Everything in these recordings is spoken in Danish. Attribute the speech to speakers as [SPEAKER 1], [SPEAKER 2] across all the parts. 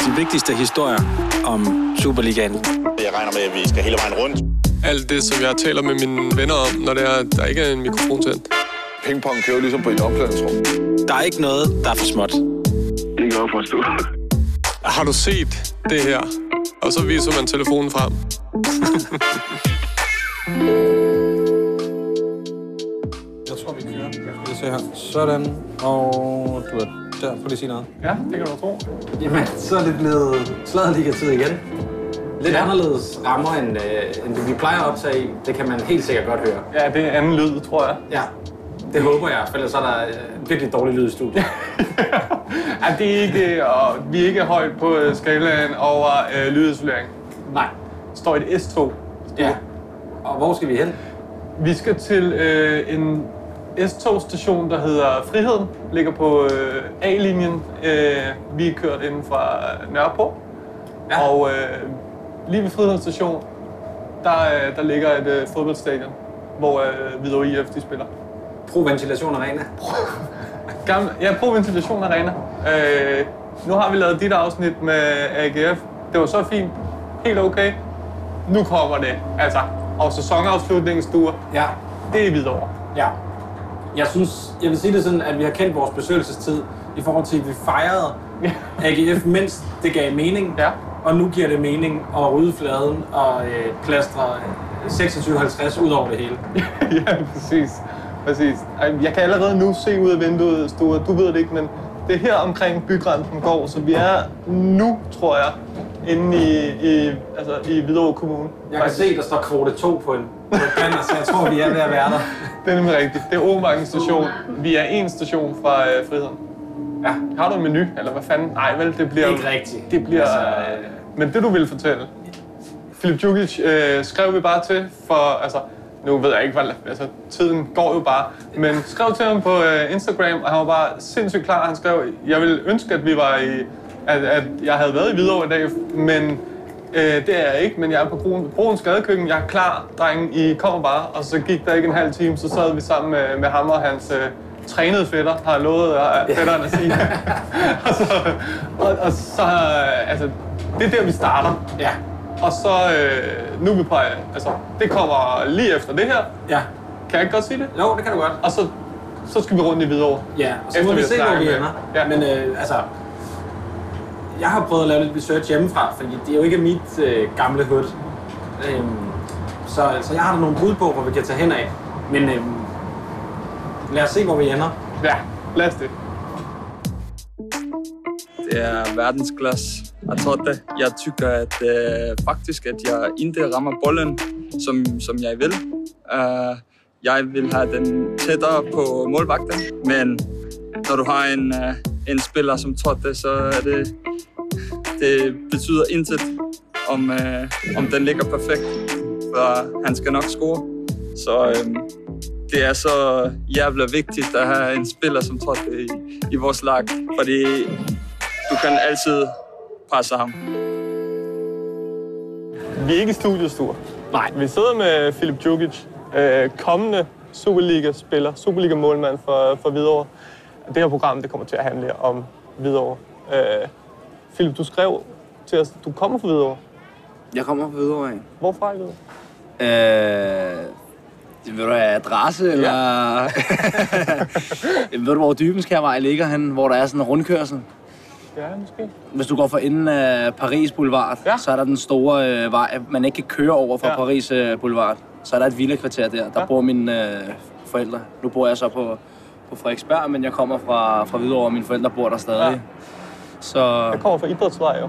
[SPEAKER 1] De vigtigste historier om Superligaen.
[SPEAKER 2] Jeg regner med, at vi skal hele vejen rundt.
[SPEAKER 3] Alt det, som jeg taler med mine venner om, når det er, der ikke er en mikrofon til.
[SPEAKER 4] Pingpong kører ligesom på et omklædningsrum.
[SPEAKER 1] Der er ikke noget, der er for småt.
[SPEAKER 5] Det kan jeg forstå.
[SPEAKER 3] Har du set det her? Og så viser man telefonen frem.
[SPEAKER 6] Jeg tror, vi kører. Skal vi se her. Sådan. Og du er der. Prøv lige at sige noget.
[SPEAKER 3] Ja, det kan du tro.
[SPEAKER 6] Jamen, så er det blevet sladerliga-tid igen. Lidt ja. anderledes rammer, end, øh, end det, vi plejer at optage i. Det kan man helt sikkert godt høre.
[SPEAKER 3] Ja, det er anden lyd, tror jeg.
[SPEAKER 6] Ja, det håber jeg, for ellers er der øh, virkelig dårlig lyd i studiet.
[SPEAKER 3] ja, det er ikke, og vi er ikke højt på øh, skalaen over øh, lydisolering.
[SPEAKER 6] Nej.
[SPEAKER 3] Står i et S2.
[SPEAKER 6] Ja. Og hvor skal vi hen?
[SPEAKER 3] Vi skal til øh, en S-togstation, der hedder Friheden. Ligger på øh, A-linjen. Øh, vi er kørt inden fra Nørreport.
[SPEAKER 6] Ja.
[SPEAKER 3] Og øh, lige ved Friheden station, der, øh, der ligger et øh, fodboldstadion, hvor øh, Hvidovre IF de spiller.
[SPEAKER 6] Pro Ventilation Arena.
[SPEAKER 3] Gamle, ja, Pro Ventilation Arena. Øh, nu har vi lavet dit afsnit med AGF. Det var så fint. Helt okay. Nu kommer det. Altså, og sæsonafslutningens duer.
[SPEAKER 6] Ja.
[SPEAKER 3] Det er Hvidovre.
[SPEAKER 6] Ja. Jeg synes, jeg vil sige det sådan, at vi har kendt vores besøgelsestid i forhold til, at vi fejrede AGF, mens det gav mening.
[SPEAKER 3] Ja.
[SPEAKER 6] Og nu giver det mening at rydde fladen og øh, plastre øh, 26,50 ud over det hele.
[SPEAKER 3] ja, præcis. præcis. Jeg kan allerede nu se ud af vinduet, Sture. Du ved det ikke, men det er her omkring bygrænsen går, så vi er nu, tror jeg, inde i, i, altså, i Hvidovre Kommune.
[SPEAKER 6] Jeg kan se, der står kvote 2 på en, på en banner, så jeg tror, vi er ved at være der.
[SPEAKER 3] Det er nemlig rigtigt. Det er Åmarken station. Vi er en station fra øh, Friheden.
[SPEAKER 6] Ja.
[SPEAKER 3] Har du en menu, eller hvad fanden? Nej, vel, det bliver...
[SPEAKER 6] Ikke rigtigt.
[SPEAKER 3] Det bliver...
[SPEAKER 6] Altså,
[SPEAKER 3] Altså, men det, du ville fortælle. Philip Djukic øh, skrev vi bare til, for altså... Nu ved jeg ikke, hvad... Altså, tiden går jo bare. Men skrev til ham på øh, Instagram, og han var bare sindssygt klar. Han skrev, jeg ville ønske, at vi var i... At, at jeg havde været i Hvidovre i dag, men Øh, det er jeg ikke, men jeg er på Broen, Broens Gadekøkken. Jeg er klar, drengen. I kommer bare. Og så gik der ikke en halv time, så sad vi sammen med, med ham og hans øh, trænede fætter, har lovet øh, fætteren at sige. og så, og, og så øh, altså, det er der, vi starter.
[SPEAKER 6] Ja.
[SPEAKER 3] Og så, øh, nu er vi på, altså, det kommer lige efter det her.
[SPEAKER 6] Ja.
[SPEAKER 3] Kan jeg ikke godt sige det?
[SPEAKER 6] Jo, det kan du godt.
[SPEAKER 3] Og så, så skal vi rundt i Hvidovre.
[SPEAKER 6] Ja, og så
[SPEAKER 3] Efter
[SPEAKER 6] må vi
[SPEAKER 3] vi
[SPEAKER 6] se, hvor vi ender.
[SPEAKER 3] Ja.
[SPEAKER 6] Men øh, altså, jeg har prøvet at lave lidt research hjemmefra, fordi det er jo ikke mit øh, gamle hood. Øhm, så, så jeg har da nogle bud på, hvor vi kan tage hen af. Men øhm, lad os se, hvor vi ender.
[SPEAKER 3] Ja, lad os det.
[SPEAKER 7] Det er verdensklasse. Jeg tror det. Jeg tykker, at øh, faktisk, at jeg ikke rammer bolden, som, som jeg vil. Uh, jeg vil have den tættere på målvagten, men når du har en, uh, en spiller som Totte, så er det, det betyder intet, om, uh, om den ligger perfekt, for han skal nok score. Så um, det er så jævla vigtigt at have en spiller som Totte i, i vores lag, fordi du kan altid presse ham.
[SPEAKER 3] Vi er ikke i studiestur. Nej. Vi sidder med Filip Djukic, øh, kommende Superliga-spiller, Superliga-målmand for, for Hvidovre. Det her program det kommer til at handle om Hvidovre. Øh, Philip, du skrev til os, du kommer fra Hvidovre.
[SPEAKER 8] Jeg kommer fra Hvidovre af.
[SPEAKER 3] Hvorfra i Hvidovre?
[SPEAKER 8] Øh, det ved du hvad, adresse, eller... ved du, hvor Dybenskærvej ligger hen, hvor der er sådan en rundkørsel?
[SPEAKER 3] Ja, måske.
[SPEAKER 8] Hvis du går for enden af Paris Boulevard,
[SPEAKER 3] Ja.
[SPEAKER 8] så er der den store øh, vej, man ikke kan køre over fra
[SPEAKER 3] Ja.
[SPEAKER 8] ja. Paris øh, Boulevard. Så er der et villakvarter der. Der
[SPEAKER 3] Ja.
[SPEAKER 8] ja. bor mine øh, forældre. Nu bor jeg så på, på Frederiksberg, men jeg kommer fra, fra Hvidovre, og mine forældre bor der stadig.
[SPEAKER 3] Ja.
[SPEAKER 8] Ja. Så...
[SPEAKER 3] Jeg kommer fra Idrætsvej, jo.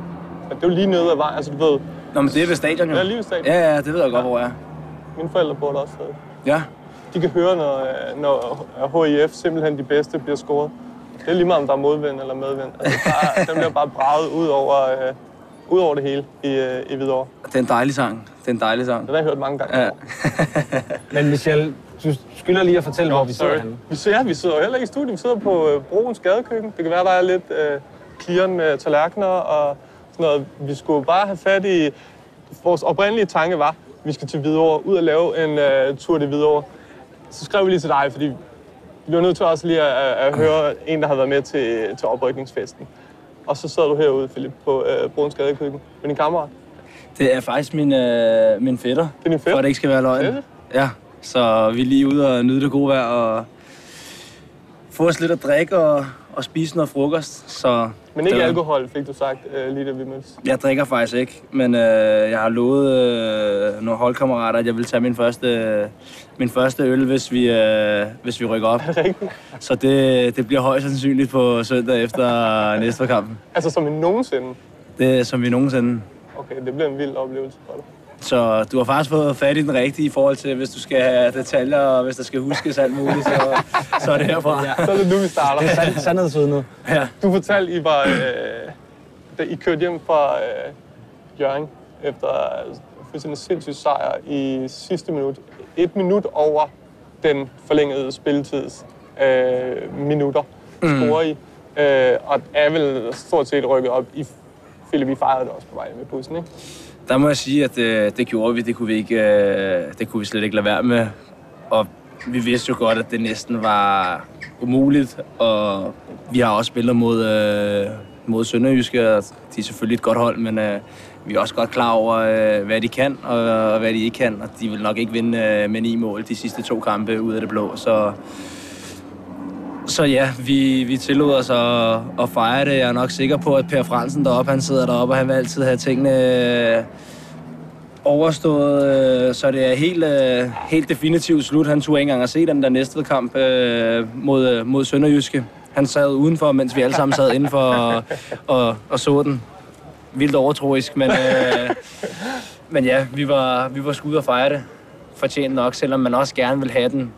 [SPEAKER 3] Men det er jo lige nede ad vejen, altså du ved,
[SPEAKER 8] Nå, men det er ved stadion jo.
[SPEAKER 3] det er lige ved stadion.
[SPEAKER 8] Ja, ja, det ved jeg godt, hvor jeg er.
[SPEAKER 3] Mine forældre bor der også.
[SPEAKER 8] Ja.
[SPEAKER 3] De kan høre, når, når HIF simpelthen de bedste bliver scoret. Det er lige meget, om der er modvind eller medvind. Altså, der, den bliver bare braget ud over, øh, ud over det hele i, øh, i Hvidovre.
[SPEAKER 8] Det er en dejlig sang. Det er en dejlig sang.
[SPEAKER 3] Den har jeg hørt mange gange.
[SPEAKER 8] Ja.
[SPEAKER 6] Men Michel, du skylder lige at fortælle, hvor vi sidder
[SPEAKER 3] Sorry.
[SPEAKER 6] henne.
[SPEAKER 3] Vi sidder, ja, vi sidder jo heller ikke i studiet. Vi sidder på øh, Broens Gadekøkken. Det kan være, der er lidt øh, klirren med tallerkener og sådan noget. Vi skulle bare have fat i... Vores oprindelige tanke var, at vi skal til Hvidovre, ud og lave en øh, tur til Hvidovre. Så skrev vi lige til dig, fordi vi var nødt til også lige at, at høre en, der havde været med til, til oprykningsfesten. og så sidder du herude, Philip, på øh, Bruns Gadekøkken med din kammerat.
[SPEAKER 8] Det er faktisk min, øh, min fætter.
[SPEAKER 3] Det er din fætter?
[SPEAKER 8] For at det ikke skal være løgn.
[SPEAKER 3] Fedt.
[SPEAKER 8] Ja, så vi er lige ude og nyde det gode vejr og få os lidt at drikke og, og spise noget frokost. Så
[SPEAKER 3] Men ikke
[SPEAKER 8] det-
[SPEAKER 3] alkohol, fik du sagt, øh, lige da vi mødtes.
[SPEAKER 8] Jeg drikker faktisk ikke, men øh, jeg har lovet øh, nogle holdkammerater, at jeg vil tage min første, min første øl, hvis vi, øh, hvis vi rykker op. Så det, det bliver højst sandsynligt på søndag efter næste kampen.
[SPEAKER 3] Altså som i nogensinde.
[SPEAKER 8] Det er som vi nogensinde.
[SPEAKER 3] Okay, det bliver en vild oplevelse for dig.
[SPEAKER 8] Så du har faktisk fået fat i den rigtige i forhold til, hvis du skal have detaljer, og hvis der skal huskes alt muligt, så, så er det herfra.
[SPEAKER 3] Så er det nu, vi starter.
[SPEAKER 6] Sand, sandhedsvidnet.
[SPEAKER 8] Ja.
[SPEAKER 3] Du fortalte, I var, øh, da I kørte hjem fra øh, Jørgen efter fuldstændig sindssyg sejr i sidste minut. Et minut over den forlængede spilletids øh, minutter scorer I. Øh, og er vel stort set rykket op. I, Philip, vi fejrede det også på vej med bussen, ikke?
[SPEAKER 8] Der må jeg sige, at det, det gjorde vi. Det kunne vi, ikke, øh, det kunne vi slet ikke lade være med. Og vi vidste jo godt, at det næsten var umuligt. Og vi har også spillet mod, øh, mod Sønderjyske, og de er selvfølgelig et godt hold, men øh, vi er også godt klar over, øh, hvad de kan og, og hvad de ikke kan. Og de vil nok ikke vinde øh, med ni mål de sidste to kampe ud af det blå. Så, så ja, vi, vi tillod os at, at fejre det. Jeg er nok sikker på, at Per Fransen deroppe, han sidder deroppe, og han vil altid have tingene øh, overstået. øh, Så det er helt, øh, helt definitivt slut. Han turde ikke engang at se den der næste kamp øh, mod, øh, mod Sønderjyske. Han sad udenfor, mens vi alle sammen sad indenfor og, og, og så den. Vildt overtroisk, men, øh, men ja, vi var, vi var skudt og fejre det. Fortjent nok, selvom man også gerne vil have den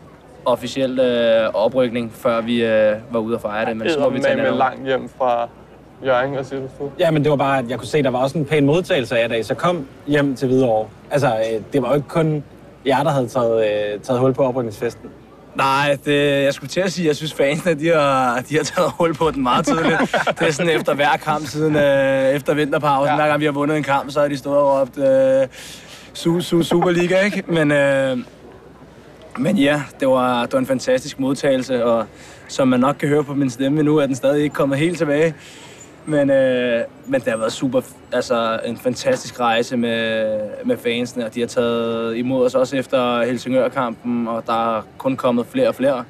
[SPEAKER 8] officiel øh, oprykning, før vi øh, var ude at fejre det. Men så må vi tage
[SPEAKER 3] med langt hjem fra Jørgen, du? Stu?
[SPEAKER 6] Ja, men det var bare, at jeg kunne se, at der var også en pæn modtagelse af det, så kom hjem til Hvidovre. Altså, øh, det var jo ikke kun jer, der havde taget, øh, taget hul på oprykningsfesten.
[SPEAKER 8] Nej, det, jeg skulle til at sige, at jeg synes fansene, de har, de har taget hul på den meget tydeligt. det er sådan efter hver kamp siden øh, efter vinterpausen. Ja. Hver gang vi har vundet en kamp, så har de stået og råbt øh, su, su, Superliga, ikke? Men, øh, men ja, det var, det var en fantastisk modtagelse, og som man nok kan høre på min stemme nu, er den stadig ikke kommet helt tilbage. Men, øh, men det har været super, altså en fantastisk rejse med, med fansene, og de har taget imod os også efter Helsingør-kampen, og der er kun kommet flere og flere.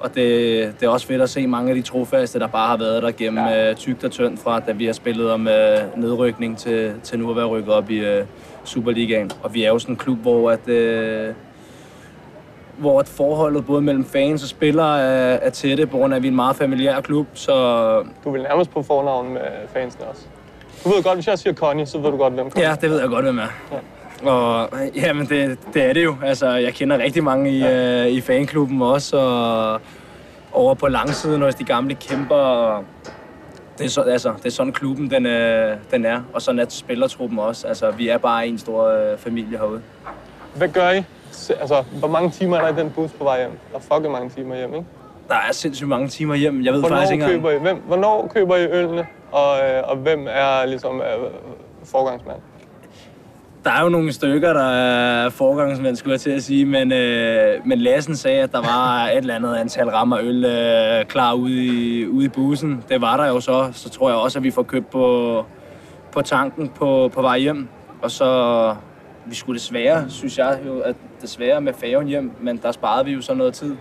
[SPEAKER 8] Og det, det er også fedt at se mange af de trofaste, der bare har været der gennem ja. øh, tygt og tyndt fra, da vi har spillet om øh, nedrykning til, til nu at være rykket op i øh, Superligaen. Og vi er jo sådan en klub, hvor at, øh, hvor forholdet både mellem fans og spillere er, er tætte, på grund af, at vi er en meget familiær klub. Så
[SPEAKER 3] Du vil nærmest på fornavn med fansene også. Du ved godt, hvis jeg siger Connie, så ved du godt, hvem Connie
[SPEAKER 8] Ja, det ved jeg godt, hvem er. Og jamen, det, det er det jo. Altså, jeg kender rigtig mange i, ja. øh, i fanklubben også, og over på langsiden hos de gamle kæmper. Og det, er så, altså, det er sådan klubben, den, øh, den er. Og sådan er spillertruppen også. Altså, vi er bare en stor øh, familie herude.
[SPEAKER 3] Hvad gør I? Altså, hvor mange timer er der i den bus på vej hjem? Der er fucking mange timer hjem, ikke?
[SPEAKER 8] Der er sindssygt mange timer hjem. Jeg ved
[SPEAKER 3] Hvornår
[SPEAKER 8] faktisk ikke
[SPEAKER 3] køber I, hvem, hvornår køber I ølene, og, øh, og hvem er ligesom øh, forgangsmand?
[SPEAKER 8] Der er jo nogle stykker, der er forgangsmænd, skulle jeg til at sige, men, øh, men Lassen sagde, at der var et eller andet antal rammer øl øh, klar ude i, ude i bussen. Det var der jo så. Så tror jeg også, at vi får købt på, på tanken på, på vej hjem. Og så, vi skulle desværre, synes jeg jo, at desværre med færgen hjem, men der sparede vi jo så noget tid.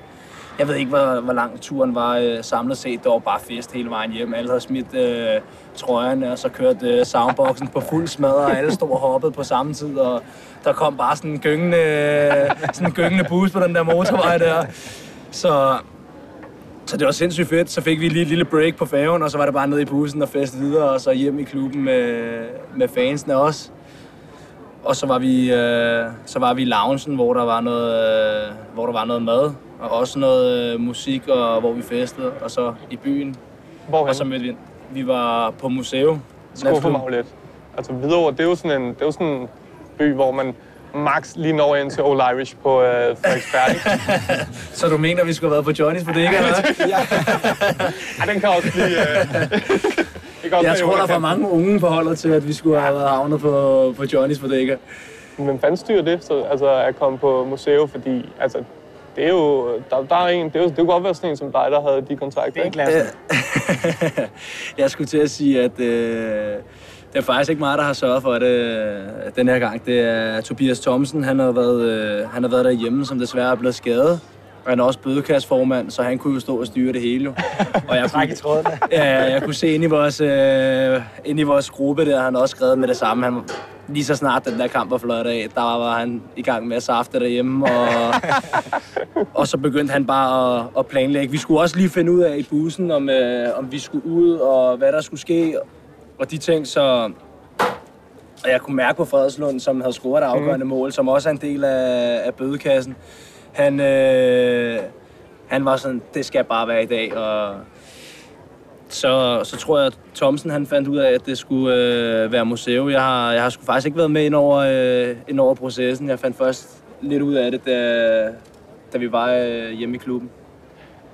[SPEAKER 8] Jeg ved ikke, hvor, hvor lang turen var øh, samlet set. Det var bare fest hele vejen hjem. Alle havde smidt øh, trøjerne, og så kørte øh, soundboxen på fuld smad, og alle stod og hoppede på samme tid. Og der kom bare sådan en gyngende, øh, sådan en gyngende bus på den der motorvej der. Så, så det var sindssygt fedt. Så fik vi lige et lille break på færgen, og så var det bare ned i bussen og fest videre, og så hjem i klubben med, med fansene også. Og så var vi, øh, så var vi i loungen, hvor der var noget, øh, hvor der var noget mad, og også noget øh, musik, og hvor vi festede. Og så i byen,
[SPEAKER 3] Hvorhen?
[SPEAKER 8] og så mødte vi ind. Vi var på museum.
[SPEAKER 3] Skuffer mig lidt. Altså, Hvidovre, det er jo sådan en, det er jo sådan en by, hvor man max lige når ind til Old Irish på øh, Frederiksberg. ikke?
[SPEAKER 8] Så du mener, vi skulle have været på Johnny's på det, ikke? eller hvad?
[SPEAKER 3] ja, den kan også blive... Øh, også
[SPEAKER 8] Jeg tror, der var
[SPEAKER 3] underkendt.
[SPEAKER 8] mange unge på holdet til, at vi skulle have været havnet på, på Johnny's Bodega.
[SPEAKER 3] Hvem fanden styrer det, så, altså at komme på museum, fordi altså, det er jo, der, der er en, det, er jo, det kunne godt være sådan en som dig, der havde de kontrakter.
[SPEAKER 6] Det er
[SPEAKER 3] ikke?
[SPEAKER 8] jeg skulle til at sige, at øh, det er faktisk ikke mig, der har sørget for det øh, den her gang. Det er Tobias Thomsen. Han har været, øh, han har været derhjemme, som desværre er blevet skadet. Og han er også bødekastformand, så han kunne jo stå og styre det hele jo. Og jeg
[SPEAKER 6] i trådene.
[SPEAKER 8] Ja, jeg kunne se ind i vores, øh, ind i vores gruppe der, han også skrevet med det samme. Han, lige så snart den der kamp var flot af, der var han i gang med at safte derhjemme, og, og så begyndte han bare at, at planlægge. Vi skulle også lige finde ud af i bussen, om, øh, om vi skulle ud, og hvad der skulle ske, og de ting, så... Og jeg kunne mærke på Fredslund, som havde scoret et afgørende mål, som også er en del af, af bødekassen. Han, øh, han var sådan, det skal bare være i dag, og så, så tror jeg, at Thomsen han fandt ud af, at det skulle øh, være museum. Jeg har, jeg har sgu faktisk ikke været med ind over, øh, ind over processen. Jeg fandt først lidt ud af det, da, da vi var øh, hjemme i klubben.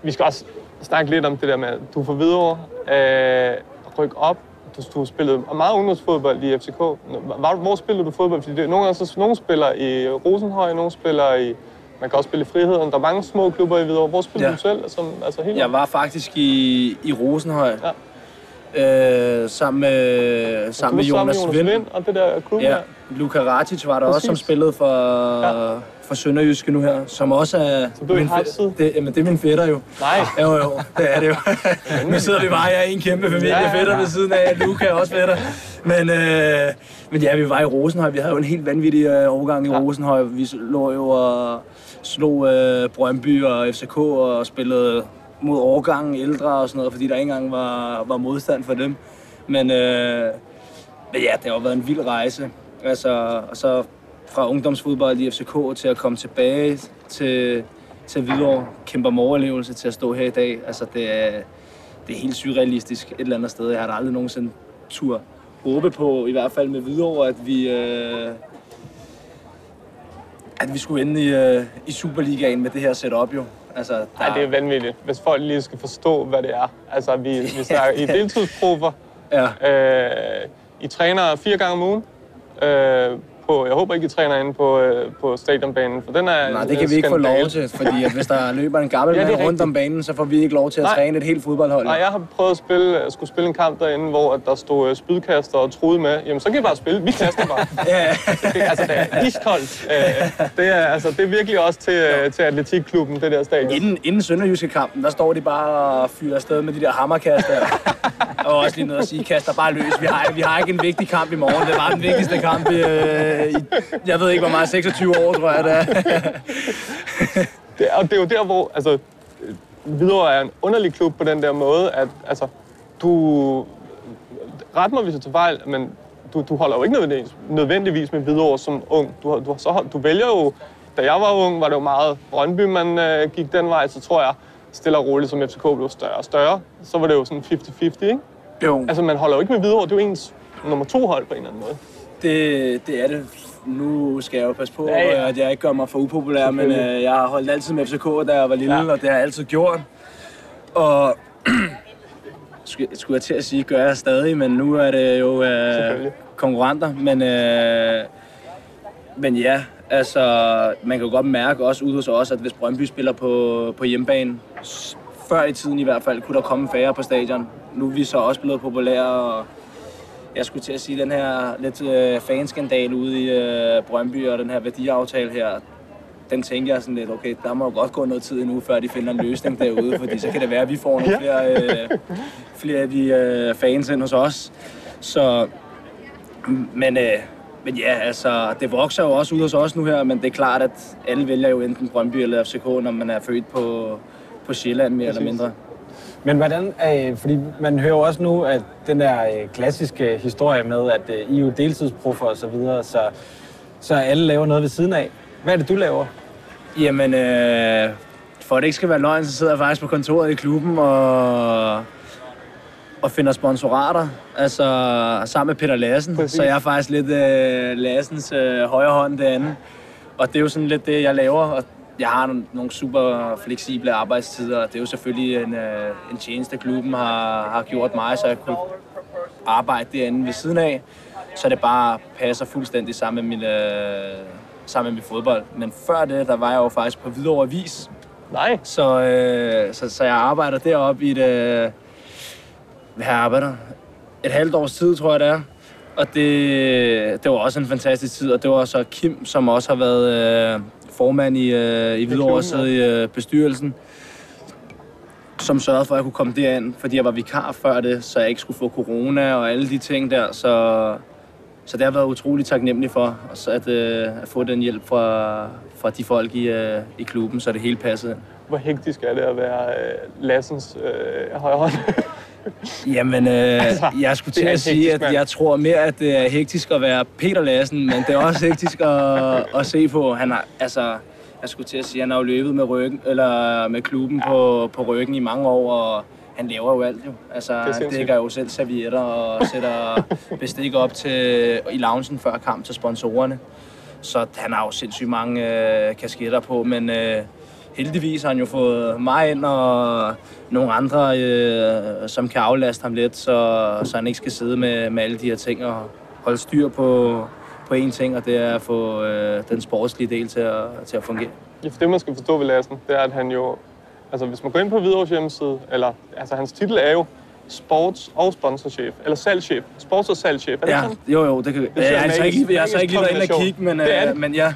[SPEAKER 3] Vi skal også snakke lidt om det der med, at du får videre øh, ryk op. Du, du spillede meget ungdomsfodbold i FCK. Hvor, hvor spillede du fodbold? Fordi det, nogle gange så nogle spiller i Rosenhøj, nogle spiller i... Man kan også spille i Friheden. Der er mange små klubber i Hvidovre. Hvor spiller
[SPEAKER 8] Ja.
[SPEAKER 3] du selv? Som, altså helt
[SPEAKER 8] Jeg var faktisk i, i Rosenhøj, ja. øh, sammen med, sammen med Jonas,
[SPEAKER 3] Jonas
[SPEAKER 8] Vind.
[SPEAKER 3] Vind og det der klub
[SPEAKER 8] Ja,
[SPEAKER 3] der.
[SPEAKER 8] Luka Ratic var der også, som
[SPEAKER 3] Præcis.
[SPEAKER 8] spillede for, ja. for Sønderjyske nu her, som også er...
[SPEAKER 3] er i
[SPEAKER 8] min
[SPEAKER 3] Hartsid?
[SPEAKER 8] det, jamen, det er min fætter jo.
[SPEAKER 3] Nej.
[SPEAKER 8] Jo, jo, det er det jo. nu sidder vi bare her i en kæmpe familie,
[SPEAKER 3] Ja,
[SPEAKER 8] ja, fætter ved siden af, Luka er også fætter. Men, øh, men ja, vi var i Rosenhøj, vi havde jo en helt vanvittig øh, overgang i ja. Rosenhøj. Vi lå jo og slog øh, Brøndby og FCK og spillede mod årgangen ældre og sådan noget, fordi der ikke engang var, var modstand for dem. Men, øh, men ja, det har jo været en vild rejse. Altså, og så fra ungdomsfodbold i FCK til at komme tilbage til, til Hvidovre, kæmper om overlevelse til at stå her i dag. Altså, det er, det er helt surrealistisk et eller andet sted. Jeg har da aldrig nogensinde tur håbe på, i hvert fald med Hvidovre, at vi, øh, at vi skulle ende i, øh, i Superligaen med det her setup jo. Altså, der,
[SPEAKER 3] Nej, det er vanvittigt, hvis folk lige skal forstå, hvad det er. Altså, vi, vi snakker i deltidsprofer.
[SPEAKER 8] Ja.
[SPEAKER 3] Øh, I træner fire gange om ugen. Øh, på, jeg håber ikke, I træner inde på, øh, på stadionbanen, for den er
[SPEAKER 8] Nej, det kan
[SPEAKER 3] øh,
[SPEAKER 8] vi ikke få
[SPEAKER 3] skandale.
[SPEAKER 8] lov til, fordi at hvis der løber en gammel
[SPEAKER 3] Ja,
[SPEAKER 8] mand rundt om banen, så får vi ikke lov til at
[SPEAKER 3] Nej.
[SPEAKER 8] træne et helt fodboldhold.
[SPEAKER 3] Nej, jeg har prøvet at spille, at skulle spille en kamp derinde, hvor at der stod øh, spydkaster og truede med. Jamen, så kan I bare spille. Vi kaster bare.
[SPEAKER 8] Ja.
[SPEAKER 3] Det, altså, det er iskoldt. Øh, det, er, altså, det er virkelig også til, øh, til atletikklubben, det der stadion.
[SPEAKER 8] Inden, inden Sønderjyske kampen, der står de bare og fyrer afsted med de der hammerkaster. og også lige noget at sige, kaster bare løs. Vi har, vi har ikke en vigtig kamp i morgen. Det var den vigtigste kamp i, øh, i jeg ved ikke hvor meget, 26 år, tror jeg det er.
[SPEAKER 3] Det, og det er jo der, hvor altså, Hvidovre er en underlig klub på den der måde, at altså, du... Ret mig, hvis jeg tager fejl, men du, du holder jo ikke nødvendigvis, nødvendigvis med Hvidovre som ung. Du, har- du, så, du vælger jo... Da jeg var ung, var det jo meget Brøndby, man øh, gik den vej. Så tror jeg, stille og roligt, som FCK blev større og større, så var det jo sådan 50-50, ikke?
[SPEAKER 8] Jo,
[SPEAKER 3] Altså, man holder jo ikke med Hvidovre. Det er jo ens nummer to hold på en eller anden måde.
[SPEAKER 8] Det, det er det. Nu skal jeg jo passe på,
[SPEAKER 3] Ja, ja.
[SPEAKER 8] at jeg ikke gør mig for upopulær, men øh, jeg har holdt altid med FCK, da jeg var lille,
[SPEAKER 3] Ja.
[SPEAKER 8] og det har jeg altid gjort. Og skulle, jeg til at sige, gør jeg stadig, men nu er det jo øh, konkurrenter. Men, øh, men ja, altså, man kan jo godt mærke også ude hos os, at hvis Brøndby spiller på, på hjemmebane, før i tiden i hvert fald, kunne der komme færre på stadion. Nu er vi så også blevet populære, og jeg skulle til at sige, den her lidt øh, fanskandale ude i øh, Brøndby og den her værdiaftale her, den tænker jeg sådan lidt, okay, der må jo godt gå noget tid endnu, før de finder en løsning derude, fordi så kan det være, at vi får nogle flere, øh, flere af de øh, fans ind hos os. Så, men, øh, men ja, altså, det vokser jo også ud hos os nu her, men det er klart, at alle vælger jo enten Brøndby eller FCK, når man er født på, på Sjælland mere eller mindre.
[SPEAKER 6] Men hvordan, øh, fordi man hører jo også nu, at den der øh, klassiske historie med, at øh, I er jo deltidsproffer og så videre, så, så alle laver noget ved siden af. Hvad er det, du laver?
[SPEAKER 8] Jamen, øh, for at det ikke skal være løgn, så sidder jeg faktisk på kontoret i klubben og, og finder sponsorater, altså sammen med Peter Lassen.
[SPEAKER 3] Præcis.
[SPEAKER 8] Så jeg er faktisk lidt øh, Lassens øh, højre hånd derinde. Og det er jo sådan lidt det, jeg laver. Og jeg har nogle, super fleksible arbejdstider, og det er jo selvfølgelig en, øh, en tjeneste, klubben har, har gjort mig, så jeg kunne arbejde derinde ved siden af. Så det bare passer fuldstændig sammen med min, øh, sammen med mit fodbold. Men før det, der var jeg jo faktisk på Hvidovre Avis.
[SPEAKER 3] Nej.
[SPEAKER 8] Så, øh, så, så jeg arbejder deroppe i et... Øh, hvad jeg arbejder? Et halvt års tid, tror jeg det er. Og det, det var også en fantastisk tid, og det var så Kim, som også har været øh, formand i, øh, i Hvidovre, siddet i øh, bestyrelsen, som sørgede for, at jeg kunne komme derind, fordi jeg var vikar før det, så jeg ikke skulle få corona og alle de ting der. Så, så det har været utrolig taknemmelig for, og så at, øh, at få den hjælp fra, fra de folk i, øh, i klubben, så det hele passede.
[SPEAKER 3] Hvor hektisk er det at være øh, Lassens øh, højre hånd?
[SPEAKER 8] Jamen, øh, altså, jeg skulle til at sige,
[SPEAKER 3] hektisk,
[SPEAKER 8] at jeg tror mere, at det er hektisk at være Peter Lassen, men det er også hektisk at, at se på. Han har, altså, jeg skulle til at sige, at han har jo løbet med, ryggen, eller med klubben ja. på, på ryggen i mange år, og han laver jo alt jo. Altså, han dækker jo selv servietter og sætter bestik op til, i loungen før kamp til sponsorerne. Så han har jo sindssygt mange øh, kasketter på, men øh, heldigvis har han jo fået mig ind og nogle andre, øh, som kan aflaste ham lidt, så, så han ikke skal sidde med, med alle de her ting og holde styr på, på én ting, og det er at få øh, den sportslige del til at, til at fungere.
[SPEAKER 3] Ja, for det, man skal forstå ved Lassen, det er, at han jo... Altså, hvis man går ind på Hvidovres hjemmeside, eller... Altså, hans titel er jo sports- og sponsorchef, eller salgschef. Sports- og salgschef, er det
[SPEAKER 8] Ja,
[SPEAKER 3] sådan?
[SPEAKER 8] jo jo, det kan
[SPEAKER 3] synes
[SPEAKER 8] Jeg, har altså ikke, jeg har så ikke lige været inde og kigge, men,
[SPEAKER 3] Det
[SPEAKER 8] øh,
[SPEAKER 3] det.
[SPEAKER 8] men ja,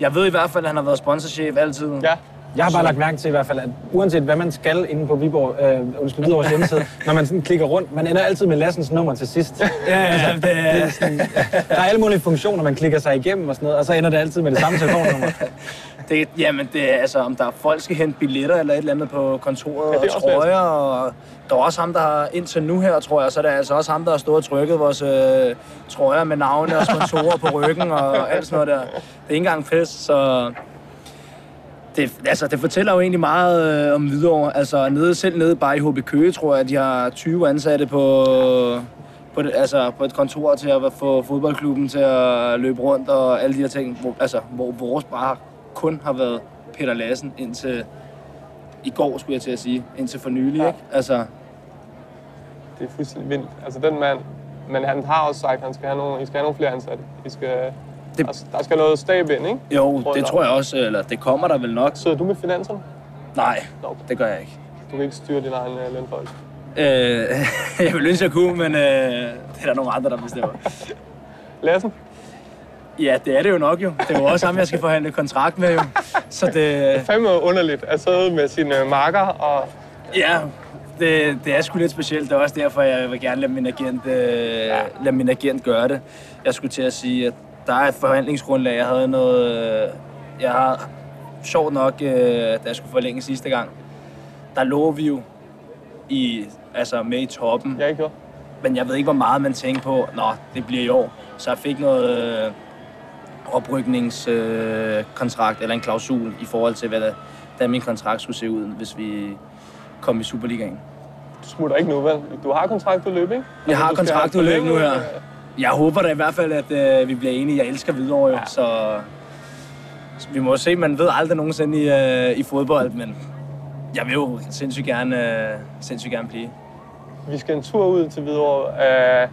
[SPEAKER 8] jeg ved i hvert fald, at han har været sponsorchef altid.
[SPEAKER 3] Ja.
[SPEAKER 6] Jeg har bare lagt mærke til i hvert fald, at uanset hvad man skal inde på Viborg, øh, undskyld, Hvidovres hjemmeside, når man sådan klikker rundt, man ender altid med Lassens nummer til sidst.
[SPEAKER 8] Ja, ja, det,
[SPEAKER 6] Det er sådan, der er alle mulige funktioner, man klikker sig igennem og sådan noget, og så ender det altid med det samme telefonnummer.
[SPEAKER 8] Det, jamen, det er altså, om der er folk, skal hente billetter eller et eller andet på kontoret,
[SPEAKER 3] Ja,
[SPEAKER 8] og trøjer, og der er også ham, der har indtil nu her, tror jeg, så er det altså også ham, der har stået og trykket vores øh, trøjer med navne og sponsorer på ryggen og alt sådan noget der. Det er ikke engang fest, så det, altså, det fortæller jo egentlig meget øh, om Hvidovre. Altså, nede, selv nede bare i HB Køge, tror jeg, at de har 20 ansatte på, på, det, altså, på et kontor til at få fodboldklubben til at løbe rundt og alle de her ting. Hvor, altså, hvor vores bare kun har været Peter Lassen indtil i går, skulle jeg til at sige. Indtil for nylig,
[SPEAKER 3] Ja.
[SPEAKER 8] ikke? Altså,
[SPEAKER 3] Det er fuldstændig vildt. Altså, den mand... Men han har også sagt, at han skal have nogle, I skal have nogle flere ansatte. I skal,
[SPEAKER 8] Det-
[SPEAKER 3] det... der, der skal noget stab ind, ikke?
[SPEAKER 8] jo,
[SPEAKER 3] Tror
[SPEAKER 8] det tror jeg også, eller det kommer der vel nok.
[SPEAKER 3] Sidder du med finanserne?
[SPEAKER 8] Nej,
[SPEAKER 3] Nå.
[SPEAKER 8] det gør jeg ikke.
[SPEAKER 3] Du kan ikke styre din egen øh, lønfolk.
[SPEAKER 8] Øh, jeg vil ønske, jeg kunne, men øh, det er der nogle andre, der bestemmer.
[SPEAKER 3] Lassen?
[SPEAKER 8] Ja, det er det jo nok jo. Det er jo også ham, jeg skal forhandle kontrakt med jo. Så det,
[SPEAKER 3] Fandme underligt at sidde med sine øh, marker og...
[SPEAKER 8] ja, det, det er sgu lidt specielt. Det er også derfor, jeg vil gerne lade min agent, øh, lade min agent gøre det. Jeg skulle til at sige, at der er et forhandlingsgrundlag. Jeg havde noget... Øh, jeg har sjovt nok, øh, da jeg skulle forlænge sidste gang, der lå vi jo i, altså med i toppen.
[SPEAKER 3] Ja, ikke jo?
[SPEAKER 8] Men jeg ved ikke, hvor meget man tænker på, nå, det bliver i år. Så jeg fik noget øh, oprykningskontrakt øh, kontrakt, eller en klausul i forhold til, hvad der, da min kontrakt skulle se ud, hvis vi kom i Superligaen.
[SPEAKER 3] Du smutter ikke nu, vel? Du har kontraktudløb, ikke?
[SPEAKER 8] Jeg har
[SPEAKER 3] du skal have
[SPEAKER 8] kontraktudløb nu her.
[SPEAKER 3] øh,
[SPEAKER 8] Jeg håber da i hvert fald, at øh, vi bliver enige. Jeg elsker videre jo, så, så vi må se. Man ved aldrig nogensinde i, øh, i fodbold, men jeg vil jo sindssygt gerne, øh, sindssygt gerne blive.
[SPEAKER 3] Vi skal en tur ud til Hvidovre. Uh,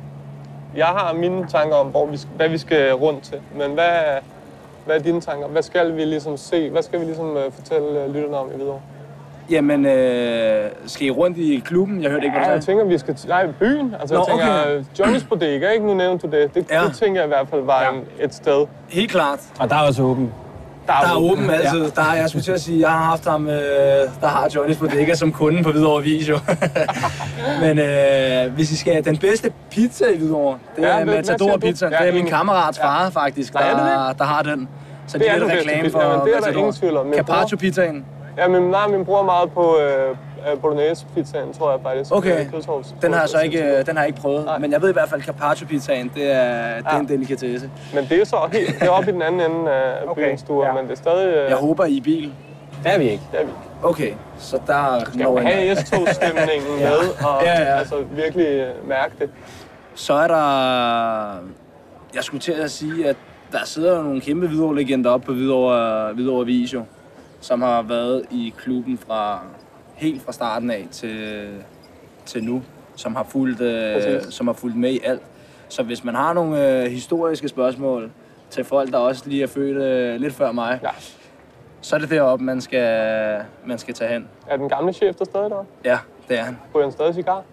[SPEAKER 3] jeg har mine tanker om, hvor vi skal, hvad vi skal rundt til. Men hvad, hvad er dine tanker? Hvad skal vi ligesom se? Hvad skal vi ligesom uh, fortælle uh, lytterne om i Hvidovre?
[SPEAKER 8] Jamen, øh, skal I rundt i klubben? Jeg hørte ikke, hvad
[SPEAKER 3] Ja,
[SPEAKER 8] du
[SPEAKER 3] jeg
[SPEAKER 8] sagde.
[SPEAKER 3] tænker, vi skal til, nej, byen. Altså,
[SPEAKER 8] Nå,
[SPEAKER 3] jeg tænker,
[SPEAKER 8] okay.
[SPEAKER 3] okay. Johnny's Bodega, ikke? Nu nævnte du det. Det,
[SPEAKER 8] Ja.
[SPEAKER 3] ja. det tænker jeg i hvert fald var
[SPEAKER 8] Ja.
[SPEAKER 3] en, et sted.
[SPEAKER 8] Helt klart.
[SPEAKER 6] Og der er også åben.
[SPEAKER 8] Der er åben altid. Der har, jeg skulle til at sige, jeg har haft ham, øh, der har Johnny's Bodega som kunde på Hvidovre Avis, jo. Men øh, hvis I skal have den bedste pizza i Hvidovre, det
[SPEAKER 3] Ja,
[SPEAKER 8] er Matador? Pizza.
[SPEAKER 3] Ja,
[SPEAKER 8] Det er min kammerats far, faktisk,
[SPEAKER 3] er det
[SPEAKER 8] der, der har den. Så
[SPEAKER 3] Det
[SPEAKER 8] de
[SPEAKER 3] er
[SPEAKER 8] er lidt reklame for
[SPEAKER 3] Jamen, det er der
[SPEAKER 8] Matador.
[SPEAKER 3] ingen tvivl om. Min
[SPEAKER 8] Carpaccio-pizzaen,
[SPEAKER 3] Ja, min, nej, min bror er meget på øh, øh, bolognese-pizzaen, tror jeg faktisk.
[SPEAKER 8] Okay.
[SPEAKER 3] Kødsovs.
[SPEAKER 8] den har jeg så ikke, øh, den har jeg ikke prøvet.
[SPEAKER 3] Nej.
[SPEAKER 8] Men jeg ved i hvert fald, Carpaccio-pizzaen, det er, det er
[SPEAKER 3] Ja.
[SPEAKER 8] en delikatesse.
[SPEAKER 3] Men det er så helt, det er oppe i den anden ende af
[SPEAKER 6] Okay,
[SPEAKER 3] byens stue,
[SPEAKER 6] ja.
[SPEAKER 3] men det er stadig... Øh,
[SPEAKER 8] Jeg håber, I er i bil.
[SPEAKER 6] Det er vi ikke.
[SPEAKER 3] det er vi.
[SPEAKER 8] Okay, så der
[SPEAKER 3] Skal jo have S-togstemningen
[SPEAKER 8] Ja.
[SPEAKER 3] med, og
[SPEAKER 8] Ja, ja.
[SPEAKER 3] altså virkelig øh, mærke det.
[SPEAKER 8] Så er der... Jeg skulle til at sige, at der sidder jo nogle kæmpe Hvidovre-legender op på Hvidovre, Hvidovre Avis, jo, som har været i klubben fra helt fra starten af til, til nu, som har, fulgt, øh, som har fulgt med i alt. Så hvis man har nogle øh, historiske spørgsmål, til folk, der også lige er født øh, lidt før mig,
[SPEAKER 3] Ja.
[SPEAKER 8] så er det deroppe, man skal, man skal tage hen.
[SPEAKER 3] Er den gamle chef der stadig der?
[SPEAKER 8] Ja, det er han.
[SPEAKER 3] Ryger han stadig cigar?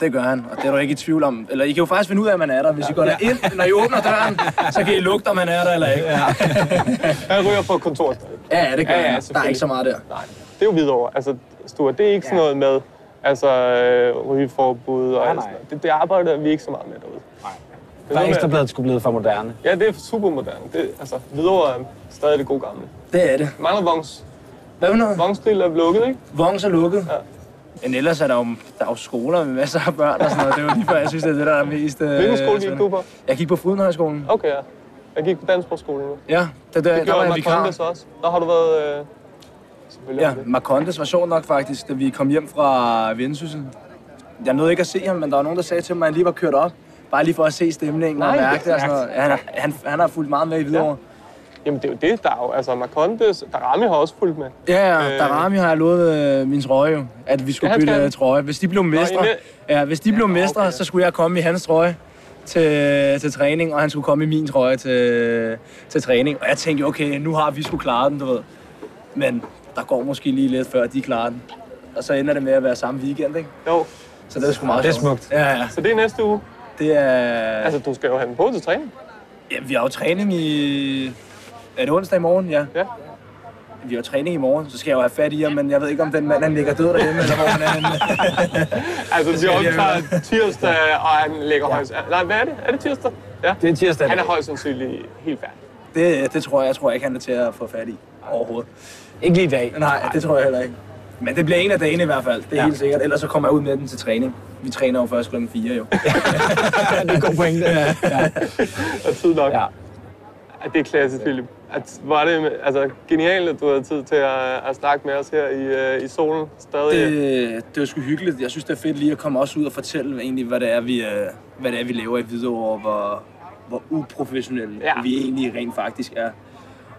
[SPEAKER 8] Det gør han, og det er du ikke i tvivl om. Eller I kan jo faktisk finde ud af, at man er der. Hvis I går derind, når I åbner døren, så kan I lugte, om man er der eller ikke. Ja,
[SPEAKER 3] Han ryger på kontoret
[SPEAKER 8] ja det gør
[SPEAKER 3] Ja, ja,
[SPEAKER 8] han. Der er ikke så meget der.
[SPEAKER 3] Nej, det er jo videre. Altså, Stuart, det er ikke sådan noget med altså, øh, rygeforbud og
[SPEAKER 6] Nej.
[SPEAKER 3] Det, det arbejder vi ikke så meget med derude. Nej. Det
[SPEAKER 6] Der
[SPEAKER 3] er
[SPEAKER 6] ekstrabladet skulle blevet for moderne.
[SPEAKER 3] Ja, det er super moderne. Det, altså, videre er stadig det gode gamle.
[SPEAKER 8] Det er det.
[SPEAKER 3] Mangler Vongs.
[SPEAKER 8] Hvad for noget?
[SPEAKER 3] Vongsgrill er lukket, ikke?
[SPEAKER 8] Vongs er lukket.
[SPEAKER 3] Ja.
[SPEAKER 8] Men ellers er der jo, der er jo skoler med masser af børn og sådan noget. Det er jo lige før, jeg synes, det er det, der er mest... Øh,
[SPEAKER 3] Hvilken skole gik du på?
[SPEAKER 8] Jeg gik på Frydenhøjskolen.
[SPEAKER 3] Okay, ja. Jeg gik på Dansborgskolen nu.
[SPEAKER 8] Ja, det, der,
[SPEAKER 3] Det
[SPEAKER 8] der var jeg vikar.
[SPEAKER 3] Marcondes også. Der har du været... Øh,
[SPEAKER 8] Ja,
[SPEAKER 3] det.
[SPEAKER 8] Marcondes var sjov nok faktisk, da vi kom hjem fra Vendsyssel. Jeg nåede ikke at se ham, men der var nogen, der sagde til mig, at han lige var kørt op. Bare lige for at se stemningen og
[SPEAKER 3] Nej,
[SPEAKER 8] mærke det og sådan
[SPEAKER 3] ja.
[SPEAKER 8] noget. Ja, Han, han, han har fulgt meget med i Hvidovre.
[SPEAKER 3] Jamen, det er jo det, der er jo... Altså, Marcondes... Darami har også fulgt med.
[SPEAKER 8] Ja, ja,
[SPEAKER 3] Øh.
[SPEAKER 8] Darami har jeg lovet øh, min trøje jo, at vi skulle
[SPEAKER 3] Ja, han
[SPEAKER 8] bytte
[SPEAKER 3] skal.
[SPEAKER 8] øh, trøje. Hvis de blev mestre,
[SPEAKER 3] i
[SPEAKER 8] ja, hvis de blev mestre,
[SPEAKER 3] okay.
[SPEAKER 8] så skulle jeg komme i hans trøje til, til træning, og han skulle komme i min trøje til, til træning. Og jeg tænkte, jo, okay, nu har vi skulle klare den, du ved. Men der går måske lige lidt før, de klarer den. Og så ender det med at være samme weekend, ikke?
[SPEAKER 3] Jo,
[SPEAKER 8] Så det er sgu meget
[SPEAKER 6] Det er smukt.
[SPEAKER 8] Ja, ja.
[SPEAKER 3] så det er næste uge.
[SPEAKER 8] Det er...
[SPEAKER 3] Altså, du skal jo have den på til træning.
[SPEAKER 8] Ja, vi har jo træning i... Er det onsdag i morgen? Ja.
[SPEAKER 3] Ja.
[SPEAKER 8] Vi har træning i morgen, så skal jeg jo have fat i ham, men jeg ved ikke, om den mand han ligger død derhjemme, eller hvor han er henne.
[SPEAKER 3] Altså, vi optager tirsdag, og han ligger højst... Nej, hvad er det? Er det tirsdag? Ja.
[SPEAKER 6] Det er tirsdag.
[SPEAKER 3] Han er højst sandsynligt helt færdig.
[SPEAKER 8] Det, det tror jeg, jeg tror ikke, han er til at få fat i overhovedet.
[SPEAKER 6] Ikke lige i dag.
[SPEAKER 8] Nej, det tror jeg heller ikke. Men det bliver en af dagene i hvert fald, det er ja. helt sikkert. Ellers så kommer jeg ud med den til træning. Vi træner jo først klokken 4 jo.
[SPEAKER 6] det er en god pointe. Ja. Ja.
[SPEAKER 3] Er tid nok.
[SPEAKER 6] Ja.
[SPEAKER 3] Ja, det er klassisk, Philip. At, var det altså, genialt, at du havde tid til at, at snakke med os her i, uh, i solen stadig?
[SPEAKER 8] Det, det var sgu hyggeligt. Jeg synes, det er fedt lige at komme også ud og fortælle egentlig, hvad det er, vi, øh, hvad det er, vi laver i Hvidovre, hvor, hvor uprofessionelle
[SPEAKER 3] ja.
[SPEAKER 8] vi egentlig rent faktisk er.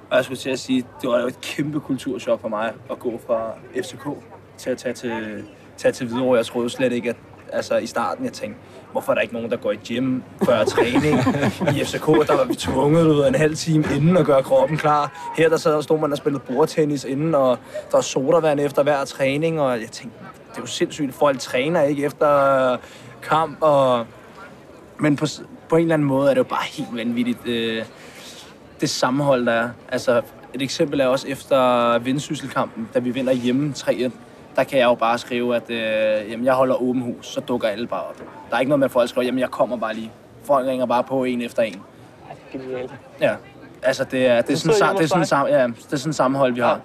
[SPEAKER 8] Og jeg skulle til at sige, det var jo et kæmpe kulturschok for mig at gå fra FCK til at tage til, tage til Hvidovre. Jeg troede slet ikke, at altså, i starten, jeg tænkte, hvorfor er der ikke nogen, der går i gym før træning? I FCK, der var vi tvunget ud en halv time inden at gøre kroppen klar. Her der sad, stod man og spillede bordtennis inden, og der var sodavand efter hver træning, og jeg tænkte, det er jo sindssygt, folk træner ikke efter kamp, og... men på, på en eller anden måde er det jo bare helt vanvittigt, øh, det sammenhold, der er. Altså, et eksempel er også efter Vendsysselkampen, da vi vinder hjemme 3 der kan jeg jo bare skrive, at øh, jamen, jeg holder åben hus, så dukker alle bare op. Der er ikke noget med, at folk skriver, jamen jeg kommer bare lige. Folk ringer bare på en efter en.
[SPEAKER 3] Genialt.
[SPEAKER 8] Ja, altså det er, det er, sådan,
[SPEAKER 3] hjemme
[SPEAKER 8] det er sådan, sam, ja, det er sådan sammenhold, vi har.
[SPEAKER 3] Ja.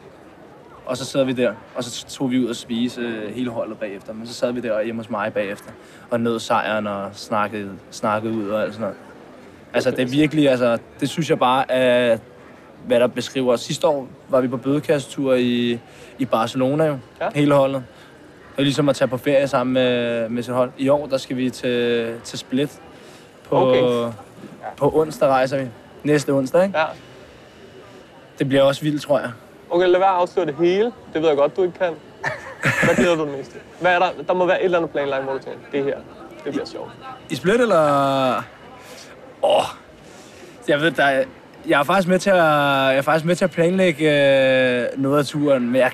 [SPEAKER 8] Og så sidder vi der, og så tog vi ud og spise øh, hele holdet bagefter. Men så sad vi der hjemme hos mig bagefter, og nød sejren og snakkede, snakkede ud og alt sådan noget. Altså det er virkelig, altså det synes jeg bare er, hvad der beskriver os. Sidste år var vi på bødekassetur i, i Barcelona jo,
[SPEAKER 3] Ja.
[SPEAKER 8] ja. hele holdet. Det er ligesom at tage på ferie sammen med, med sit hold. I år, der skal vi til, til Split. På,
[SPEAKER 3] Okay.
[SPEAKER 8] på onsdag rejser vi. Næste onsdag, ikke?
[SPEAKER 3] Ja.
[SPEAKER 8] Det bliver også vildt, tror jeg.
[SPEAKER 3] Okay, lad være at afsløre det hele. Det ved jeg godt, du ikke kan. Hvad glæder du dig mest til? Hvad er der? Der må være et eller andet planlagt, hvor du tænker, det her, det bliver sjovt.
[SPEAKER 8] I Split, eller? Åh, oh, jeg ved, der er, jeg er faktisk med til at, jeg er faktisk med til at planlægge øh, noget af turen, men jeg,